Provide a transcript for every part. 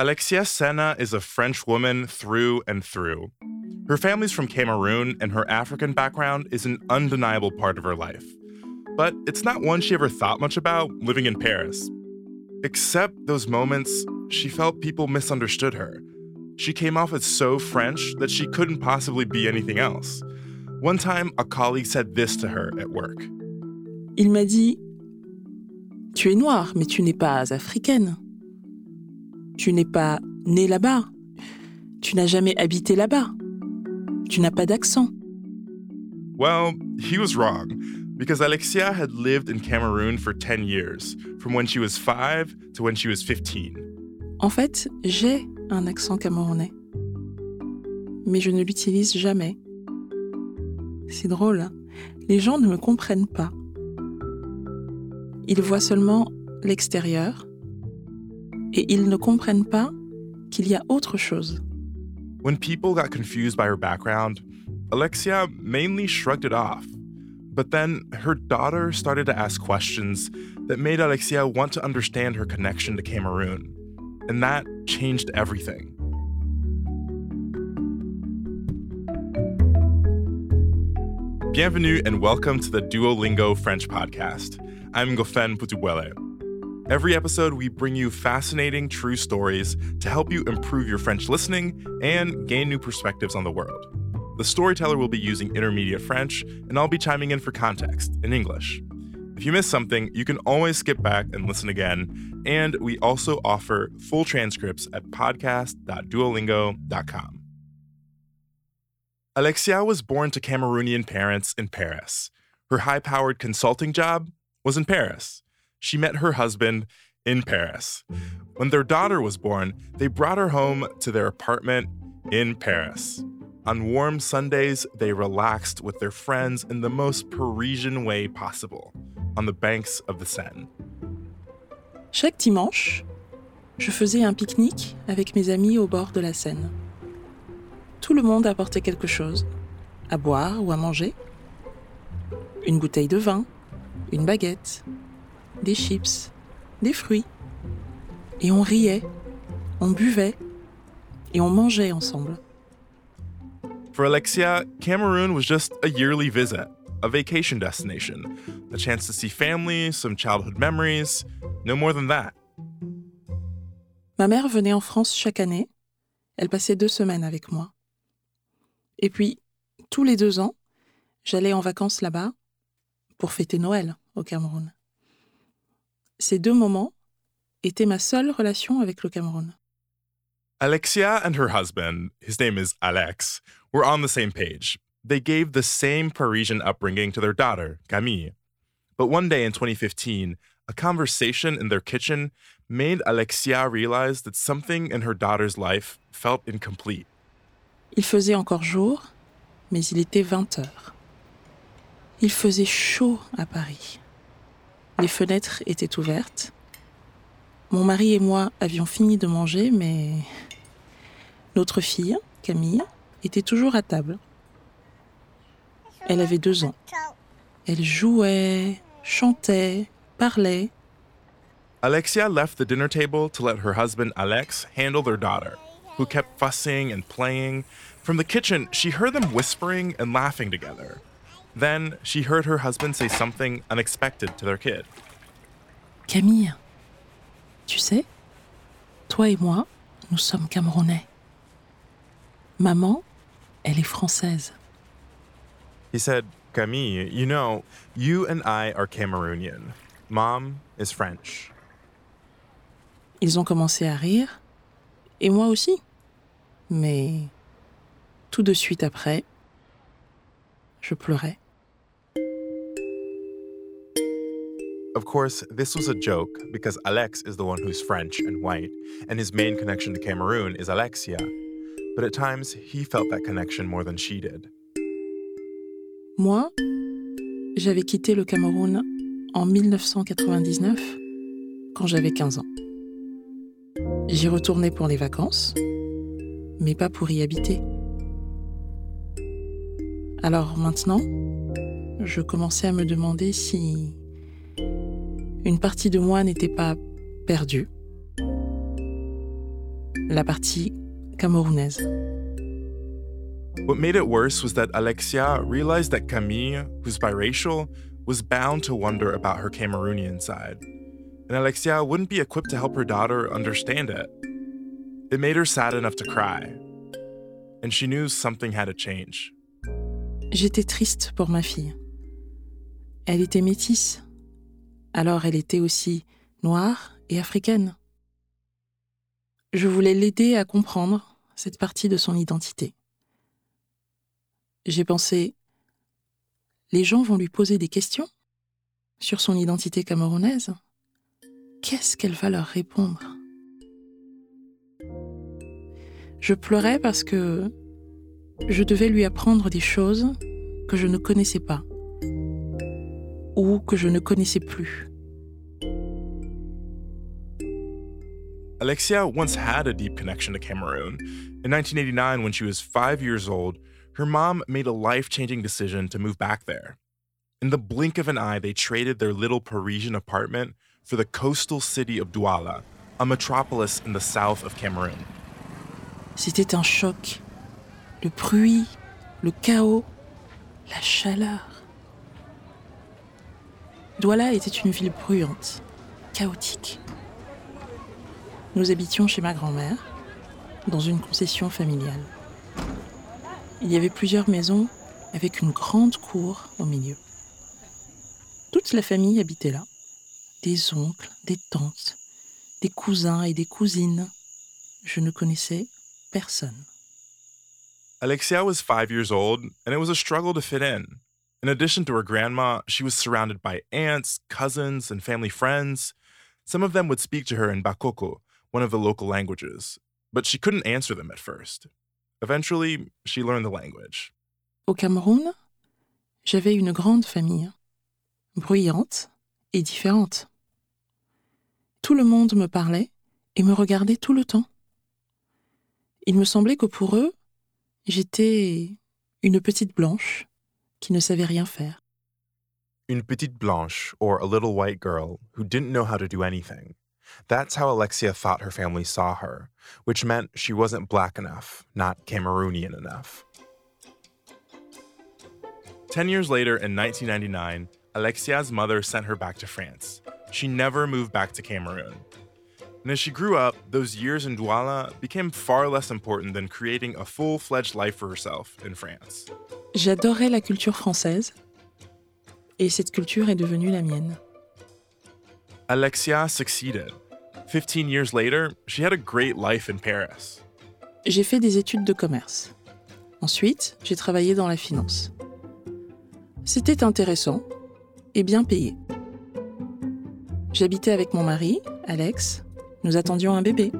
Alexia Senna is a French woman through and through. Her family's from Cameroon, and her African background is an undeniable part of her life. But it's not one she ever thought much about living in Paris. Except those moments, she felt people misunderstood her. She came off as so French that she couldn't possibly be anything else. One time, a colleague said this to her at work. Il m'a dit Tu es noire, mais tu n'es pas africaine. Tu n'es pas née là-bas. Tu n'as jamais habité là-bas. Tu n'as pas d'accent. Well, he was wrong, because Alexia had lived in Cameroon for 10 years, from when she was 5 to when she was 15. En fait, j'ai un accent camerounais. Mais je ne l'utilise jamais. C'est drôle, hein les gens ne me comprennent pas. Ils voient seulement l'extérieur et ils ne comprennent pas qu'il y a autre chose. When people got confused by her background, Alexia mainly shrugged it off. But then her daughter started to ask questions that made Alexia want to understand her connection to Cameroon. And that changed everything. Bienvenue and welcome to the Duolingo French podcast. I'm Gofen Putubuele. Every episode, we bring you fascinating, true stories to help you improve your French listening and gain new perspectives on the world. The storyteller will be using intermediate French, and I'll be chiming in for context in English. If you miss something, you can always skip back and listen again. And we also offer full transcripts at podcast.duolingo.com. Alexia was born to Cameroonian parents in Paris. Her high powered consulting job was in Paris. She met her husband in Paris. When their daughter was born, they brought her home to their apartment in Paris. On warm Sundays, they relaxed with their friends in the most Parisian way possible, on the banks of the Seine. Chaque dimanche, je faisais un pique-nique avec mes amis au bord de la Seine. Tout le monde apportait quelque chose, à boire ou à manger. Une bouteille de vin, une baguette, des chips, des fruits. Et on riait, on buvait et on mangeait ensemble. For Alexia, Cameroon was just a yearly visit, a vacation destination, a chance to see family, some childhood memories, no more than that. Ma mère venait en France chaque année. Elle passait deux semaines avec moi. Et puis, tous les deux ans, j'allais en vacances là-bas pour fêter Noël au Cameroun. Ces deux moments étaient ma seule relation avec le Cameroun. Alexia and her husband, his name is Alex, were on the same page. They gave the same Parisian upbringing to their daughter, Camille. But one day in 2015, a conversation in their kitchen made Alexia realize that something in her daughter's life felt incomplete. Il faisait encore jour, mais il était 20 heures. Il faisait chaud à Paris. Les fenêtres étaient ouvertes. Mon mari et moi avions fini de manger, mais notre fille, Camille, était toujours à table. Elle avait deux ans. Elle jouait, chantait, parlait. Alexia left the dinner table to let her husband Alex handle their daughter, who kept fussing and playing. From the kitchen, she heard them whispering and laughing together. Then she heard her husband say something unexpected to their kid. Camille, tu sais, toi et moi, nous sommes camerounais. Maman, elle est française. He said, Camille, you know, you and I are Cameroonian. Mom is French. Ils ont commencé à rire, et moi aussi. Mais tout de suite après, je pleurais. Of course, this was a joke because Alex is the one who's French and white, and his main connection to Cameroon is Alexia. But at times, he felt that connection more than she did. Moi, j'avais quitté le Cameroun en 1999, quand j'avais 15 ans. J'y retournais pour les vacances, mais pas pour y habiter. Alors maintenant, je commençais à me demander si une partie de moi n'était pas perdue. la partie camerounaise. What made it worse was that Alexia realized that Camille, who's biracial, was bound to wonder about her Cameroonian side. And Alexia wouldn't be equipped to help her daughter understand it. It made her sad enough to cry. And she knew something had to change. J'étais triste pour ma fille. Elle était métisse. Alors elle était aussi noire et africaine. Je voulais l'aider à comprendre cette partie de son identité. J'ai pensé, les gens vont lui poser des questions sur son identité camerounaise. Qu'est-ce qu'elle va leur répondre? Je pleurais parce que je devais lui apprendre des choses que je ne connaissais pas ou que je ne connaissais plus. Alexia once had a deep connection to Cameroon. In 1989, when she was five years old, her mom made a life changing decision to move back there. In the blink of an eye, they traded their little Parisian apartment for the coastal city of Douala, a metropolis in the south of Cameroon. C'était un choc. Le bruit, le chaos, la chaleur. Douala était une ville bruyante, chaotique. Nous habitions chez ma grand-mère, dans une concession familiale. Il y avait plusieurs maisons avec une grande cour au milieu. Toute la famille habitait là. Des oncles, des tantes, des cousins et des cousines. Je ne connaissais personne. Alexia was five years old, and it was a struggle to fit in. In addition to her grandma, she was surrounded by aunts, cousins, and family friends. Some of them would speak to her in Bakoko, one of the local languages, but she couldn't answer them at first. Eventually, she learned the language. Au Cameroun, j'avais une grande famille, bruyante et différente. Tout le monde me parlait et me regardait tout le temps. Il me semblait que pour eux, j'étais une petite blanche qui ne savait rien faire. Une petite blanche, or a little white girl, who didn't know how to do anything. That's how Alexia thought her family saw her, which meant she wasn't black enough, not Cameroonian enough. Ten years later, in 1999, Alexia's mother sent her back to France. She never moved back to Cameroon. And as she grew up, those years in Douala became far less important than creating a full fledged life for herself in France. J'adorais la culture française et cette culture est devenue la mienne. Alexia succeeded. 15 years later, she had a great life in Paris. J'ai fait des études de commerce. Ensuite, j'ai travaillé dans la finance. C'était intéressant et bien payé. J'habitais avec mon mari, Alex. Nous attendions un bébé.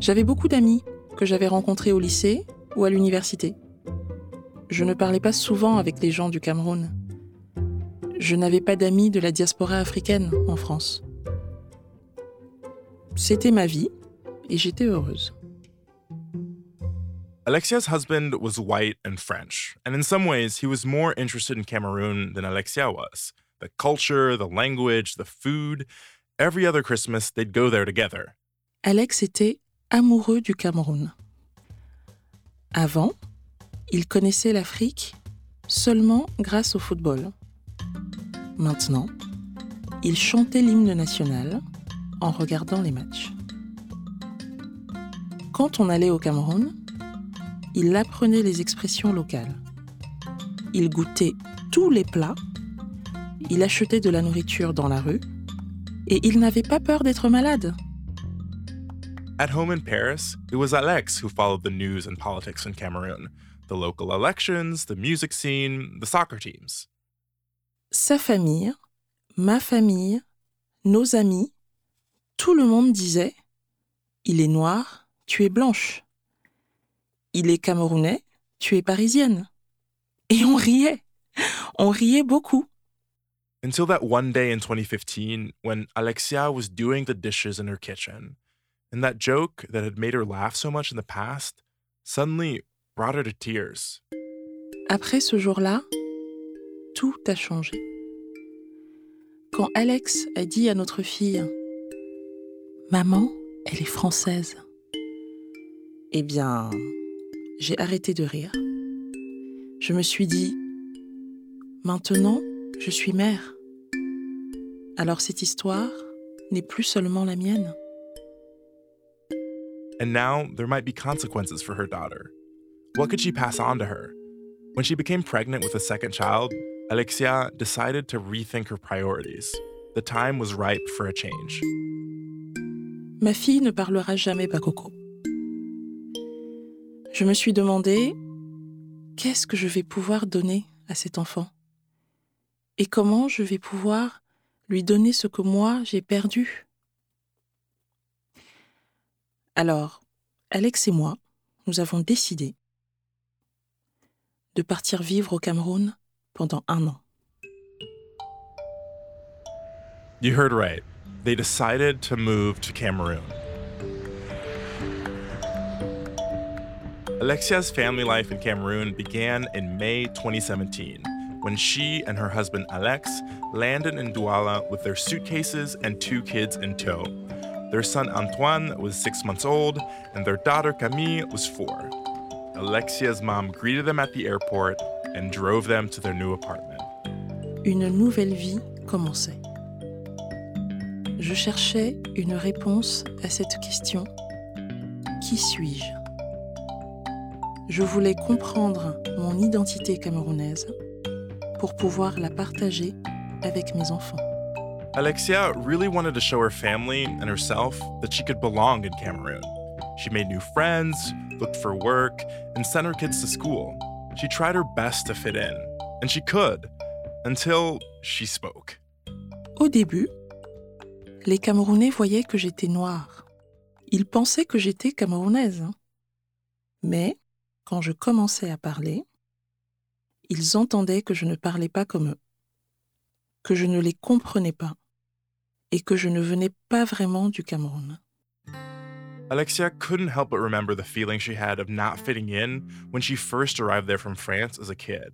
J'avais beaucoup d'amis que j'avais rencontrés au lycée ou à l'université. Je ne parlais pas souvent avec les gens du Cameroun. Je n'avais pas d'amis de la diaspora africaine en France. C'était ma vie et j'étais heureuse. Alexia's husband was white and French, and in some ways, he was more interested in Cameroon than Alexia was. The culture, the language, the food. Every other Christmas, they'd go there together. Alex était amoureux du Cameroun. Avant, il connaissait l'Afrique seulement grâce au football. Maintenant, il chantait l'hymne national en regardant les matchs. Quand on allait au Cameroun, il apprenait les expressions locales. Il goûtait tous les plats, il achetait de la nourriture dans la rue et il n'avait pas peur d'être malade. At home in Paris, it was Alex who followed the news and politics in Cameroon the local elections, the music scene, the soccer teams. Sa famille, ma famille, nos amis, tout le monde disait Il est noir, tu es blanche. Il est camerounais, tu es parisienne. Et on riait. On riait beaucoup. Until that one day in 2015 when Alexia was doing the dishes in her kitchen, and that joke that had made her laugh so much in the past suddenly brought her to tears. Après ce jour-là, tout a changé. Quand Alex a dit à notre fille Maman, Elle est française. Eh bien, j'ai arrêté de rire. Je me suis dit, maintenant, je suis mère. Alors cette histoire n'est plus seulement la mienne. And now there might be consequences for her daughter. What could she pass on to her? When she became pregnant with a second child, Alexia decided to rethink her priorities. The time was ripe for a change. Ma fille ne parlera jamais Bakoko. Je me suis demandé qu'est-ce que je vais pouvoir donner à cet enfant? Et comment je vais pouvoir lui donner ce que moi j'ai perdu? Alors, Alex et moi, nous avons décidé de partir vivre au Cameroun pendant un an. You heard right. They decided to move to Cameroon. Alexia's family life in Cameroon began in May 2017 when she and her husband Alex landed in Douala with their suitcases and two kids in tow. Their son Antoine was six months old, and their daughter Camille was four. Alexia's mom greeted them at the airport and drove them to their new apartment. Une nouvelle vie commençait. Je cherchais une réponse à cette question. Qui suis-je Je voulais comprendre mon identité camerounaise pour pouvoir la partager avec mes enfants. Alexia really wanted to show her family and herself that she could belong in Cameroon. She made new friends, looked for work, and sent her kids to school. She tried her best to fit in, and she could, until she spoke. Au début, les Camerounais voyaient que j'étais noire. Ils pensaient que j'étais camerounaise. Mais, quand je commençais à parler, ils entendaient que je ne parlais pas comme eux, que je ne les comprenais pas et que je ne venais pas vraiment du Cameroun. Alexia couldn't help but remember the feeling she had of not fitting in when she first arrived there from France as a kid.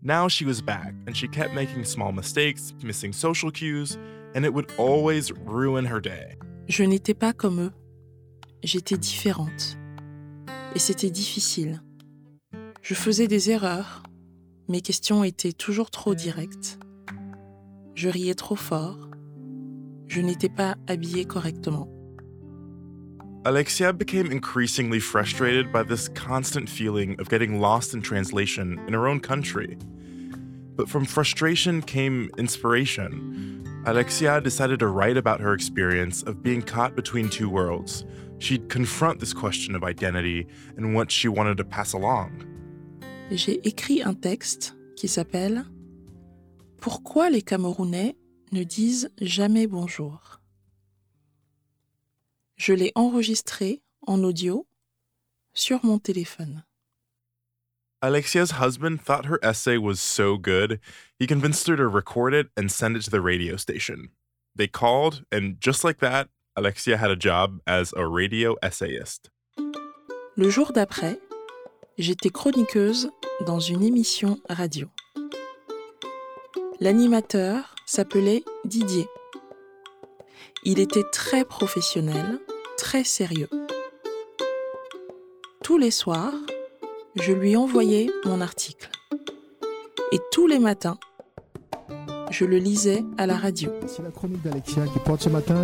Now she was back, and she kept making small mistakes, missing social cues, and it would always ruin her day. Je n'étais pas comme eux. J'étais différente. Et c'était difficile. Je faisais des erreurs. Mes questions étaient toujours trop directes. Je riais trop fort. Je n'étais pas habillée correctement. Alexia became increasingly frustrated by this constant feeling of getting lost in translation in her own country. But from frustration came inspiration. Alexia decided to write about her experience of being caught between two worlds. She'd confront this question of identity and what she wanted to pass along. J'ai écrit un texte qui s'appelle Pourquoi les Camerounais ne disent jamais bonjour? Je l'ai enregistré en audio sur mon téléphone. Alexia's husband thought her essay was so good, he convinced her to record it and send it to the radio station. They called, and just like that, Alexia had a job as a radio essayist. Le jour d'après, j'étais chroniqueuse dans une émission radio. L'animateur s'appelait Didier. Il était très professionnel, très sérieux. Tous les soirs, je lui envoyais mon article. Et tous les matins, je le lisais à la radio. C'est la chronique d'Alexia qui porte ce matin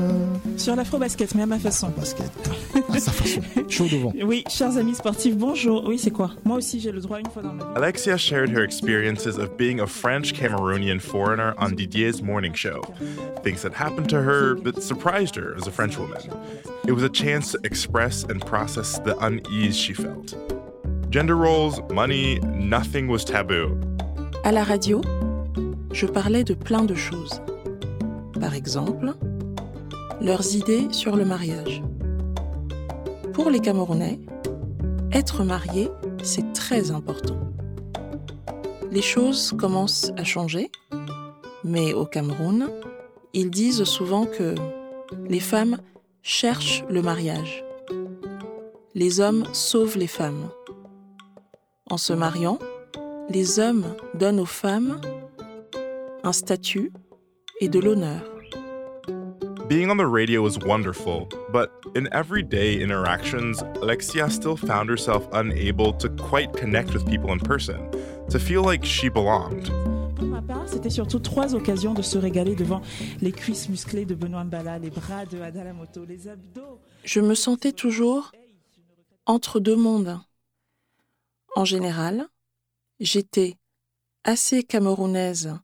Sur l'afro-basket, mais à ma façon. basket. À sa façon. Chaud devant. Oui, chers amis sportifs, bonjour. Oui, c'est quoi? Moi aussi, j'ai le droit une fois dans ma vie. Alexia shared her experiences of being a French Cameroonian foreigner on Didier's morning show. Things that happened to her that surprised her as a French woman. It was a chance to express and process the unease she felt. Gender roles, money, nothing was taboo. À la radio, je parlais de plein de choses. Par exemple, leurs idées sur le mariage. Pour les Camerounais, être marié, c'est très important. Les choses commencent à changer, mais au Cameroun, ils disent souvent que les femmes cherchent le mariage. Les hommes sauvent les femmes. En se mariant, les hommes donnent aux femmes un statut et de l'honneur. Being on the radio was wonderful, but in everyday interactions, Alexia still found herself unable to quite connect with people in person, to feel like she belonged. Pour ma part, c'était surtout trois occasions de se régaler devant les cuisses musclées de Benoît Mbala, les bras de Adalamoto, les abdos. Je me sentais toujours entre deux mondes. En général, j'étais assez camerounaise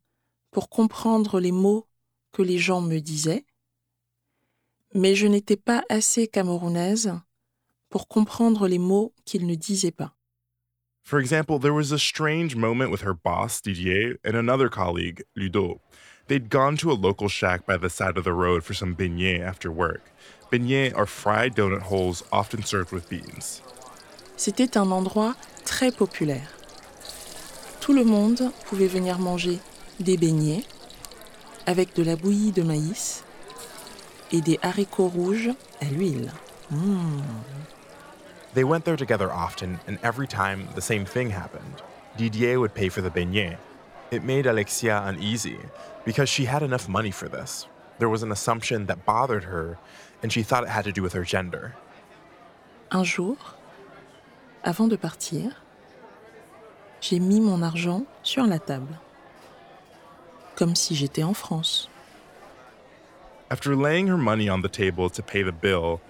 pour comprendre les mots que les gens me disaient, mais je n'étais pas assez camerounaise pour comprendre les mots qu'ils ne disaient pas. For example, there was a strange moment with her boss, Didier, and another colleague, Ludo. They'd gone to a local shack by the side of the road for some beignets after work. Beignets are fried donut holes often served with beans. C'était un endroit très populaire. Tout le monde pouvait venir manger des beignets avec de la bouillie de maïs et des haricots rouges à l'huile. Mmh. They went there together often, and every time the same thing happened. Didier would pay for the beignet. It made Alexia uneasy because she had enough money for this. There was an assumption that bothered her, and she thought it had to do with her gender. Un jour, avant de partir, j'ai mis mon argent sur la table, comme si j'étais en France. After laying her money on the table to pay the bill,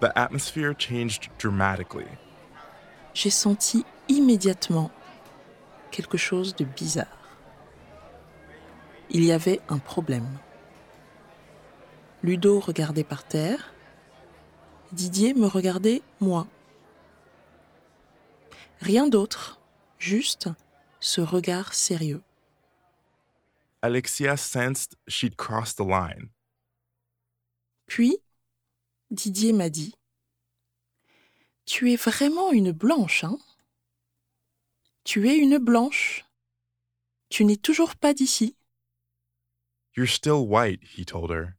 the atmosphere changed dramatically. J'ai senti immédiatement quelque chose de bizarre. Il y avait un problème. Ludo regardait par terre. Didier me regardait moi. Rien d'autre, juste ce regard sérieux. Alexia sensed she'd crossed the line. Puis, Didier m'a dit Tu es vraiment une blanche, hein Tu es une blanche. Tu n'es toujours pas d'ici. You're still white, he told her.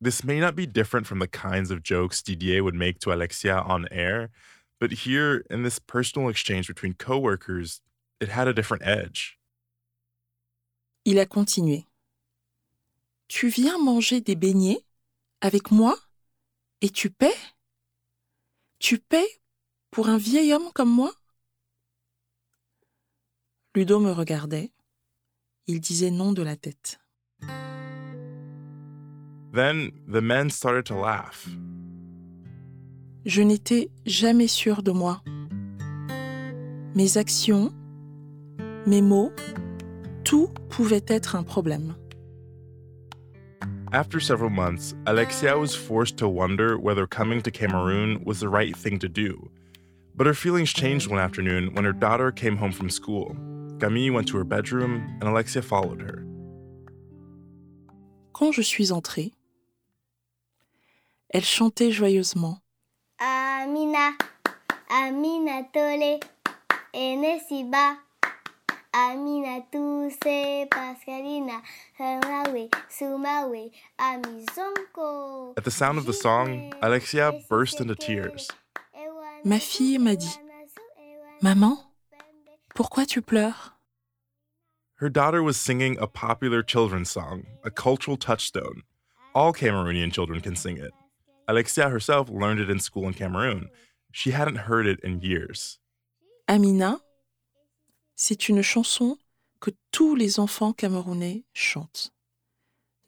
This may not be different from the kinds of jokes Didier would make to Alexia on air, but here, in this personal exchange between coworkers, it had a different edge. Il a continué. Tu viens manger des beignets avec moi et tu paies? Tu paies pour un vieil homme comme moi? Ludo me regardait. Il disait non de la tête. Then the men started to laugh. Je n'étais jamais sûre de moi. Mes actions, mes mots, tout pouvait être un problème. After several months, Alexia was forced to wonder whether coming to Cameroon was the right thing to do. But her feelings changed one afternoon when her daughter came home from school. Camille went to her bedroom and Alexia followed her. Quand je suis entrée, elle chantait joyeusement. Amina, Amina Tole, Enesiba, Amina Tuse, Pascalina, Hamawe, Sumawe, Amizonko. At the sound of the song, Alexia burst into tears. Ma fille m'a dit Maman, pourquoi tu pleures Her daughter was singing a popular children's song, a cultural touchstone. All Cameroonian children can sing it. Alexia herself learned it in school in Cameroon. She hadn't heard it in years. Amina, c'est une chanson que tous les enfants camerounais chantent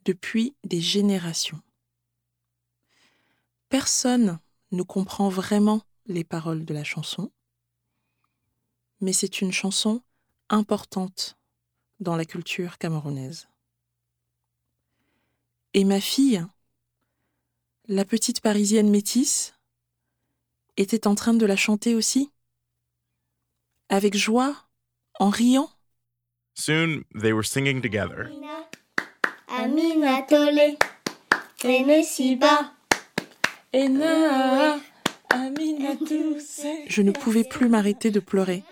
depuis des générations. Personne ne comprend vraiment les paroles de la chanson, mais c'est une chanson importante dans la culture camerounaise. Et ma fille, la petite parisienne métisse, était en train de la chanter aussi, avec joie, en riant. Soon, they were singing together. Amina Tole, Enesiba. Je ne pouvais plus m'arrêter de pleurer.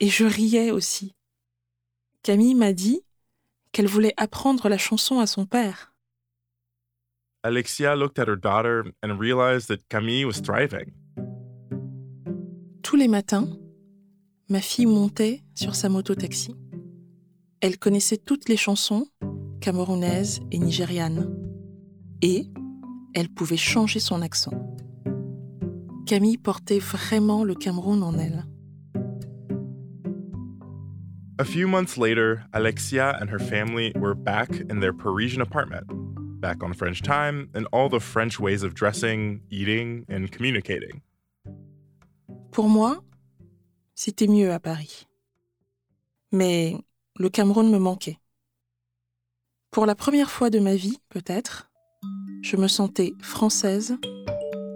Et je riais aussi. Camille m'a dit qu'elle voulait apprendre la chanson à son père. Alexia looked at her daughter and realized that Camille was thriving. Tous les matins, ma fille montait sur sa moto-taxi. Elle connaissait toutes les chansons camerounaises et nigérianes. Et elle pouvait changer son accent. Camille portait vraiment le Cameroun en elle. A few months later, Alexia and her family were back in their Parisian apartment, back on French time and all the French ways of dressing, eating, and communicating. Pour moi, c'était mieux à Paris. Mais le Cameroun me manquait. Pour la première fois de ma vie, peut-être, je me sentais française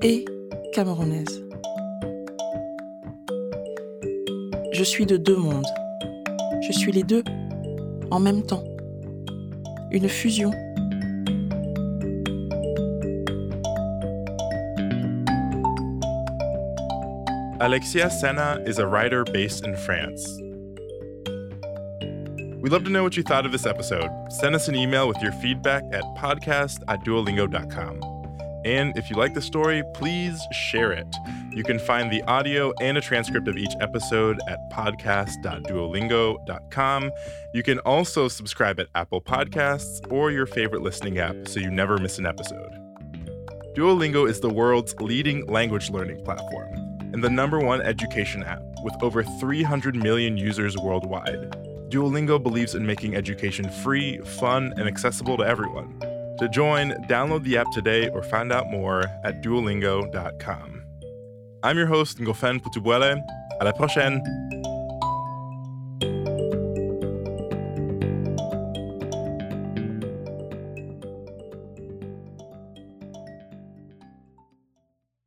et camerounaise. Je suis de deux mondes. Je suis les deux en même temps. Une fusion. Alexia Senna is a writer based in France. We'd love to know what you thought of this episode. Send us an email with your feedback at podcast at duolingo.com. And if you like the story, please share it. You can find the audio and a transcript of each episode at podcast.duolingo.com. You can also subscribe at Apple Podcasts or your favorite listening app so you never miss an episode. Duolingo is the world's leading language learning platform and the number one education app with over 300 million users worldwide. Duolingo believes in making education free, fun, and accessible to everyone. To join, download the app today or find out more at duolingo.com. I'm your host, Ngofen Putubuele. À la prochaine!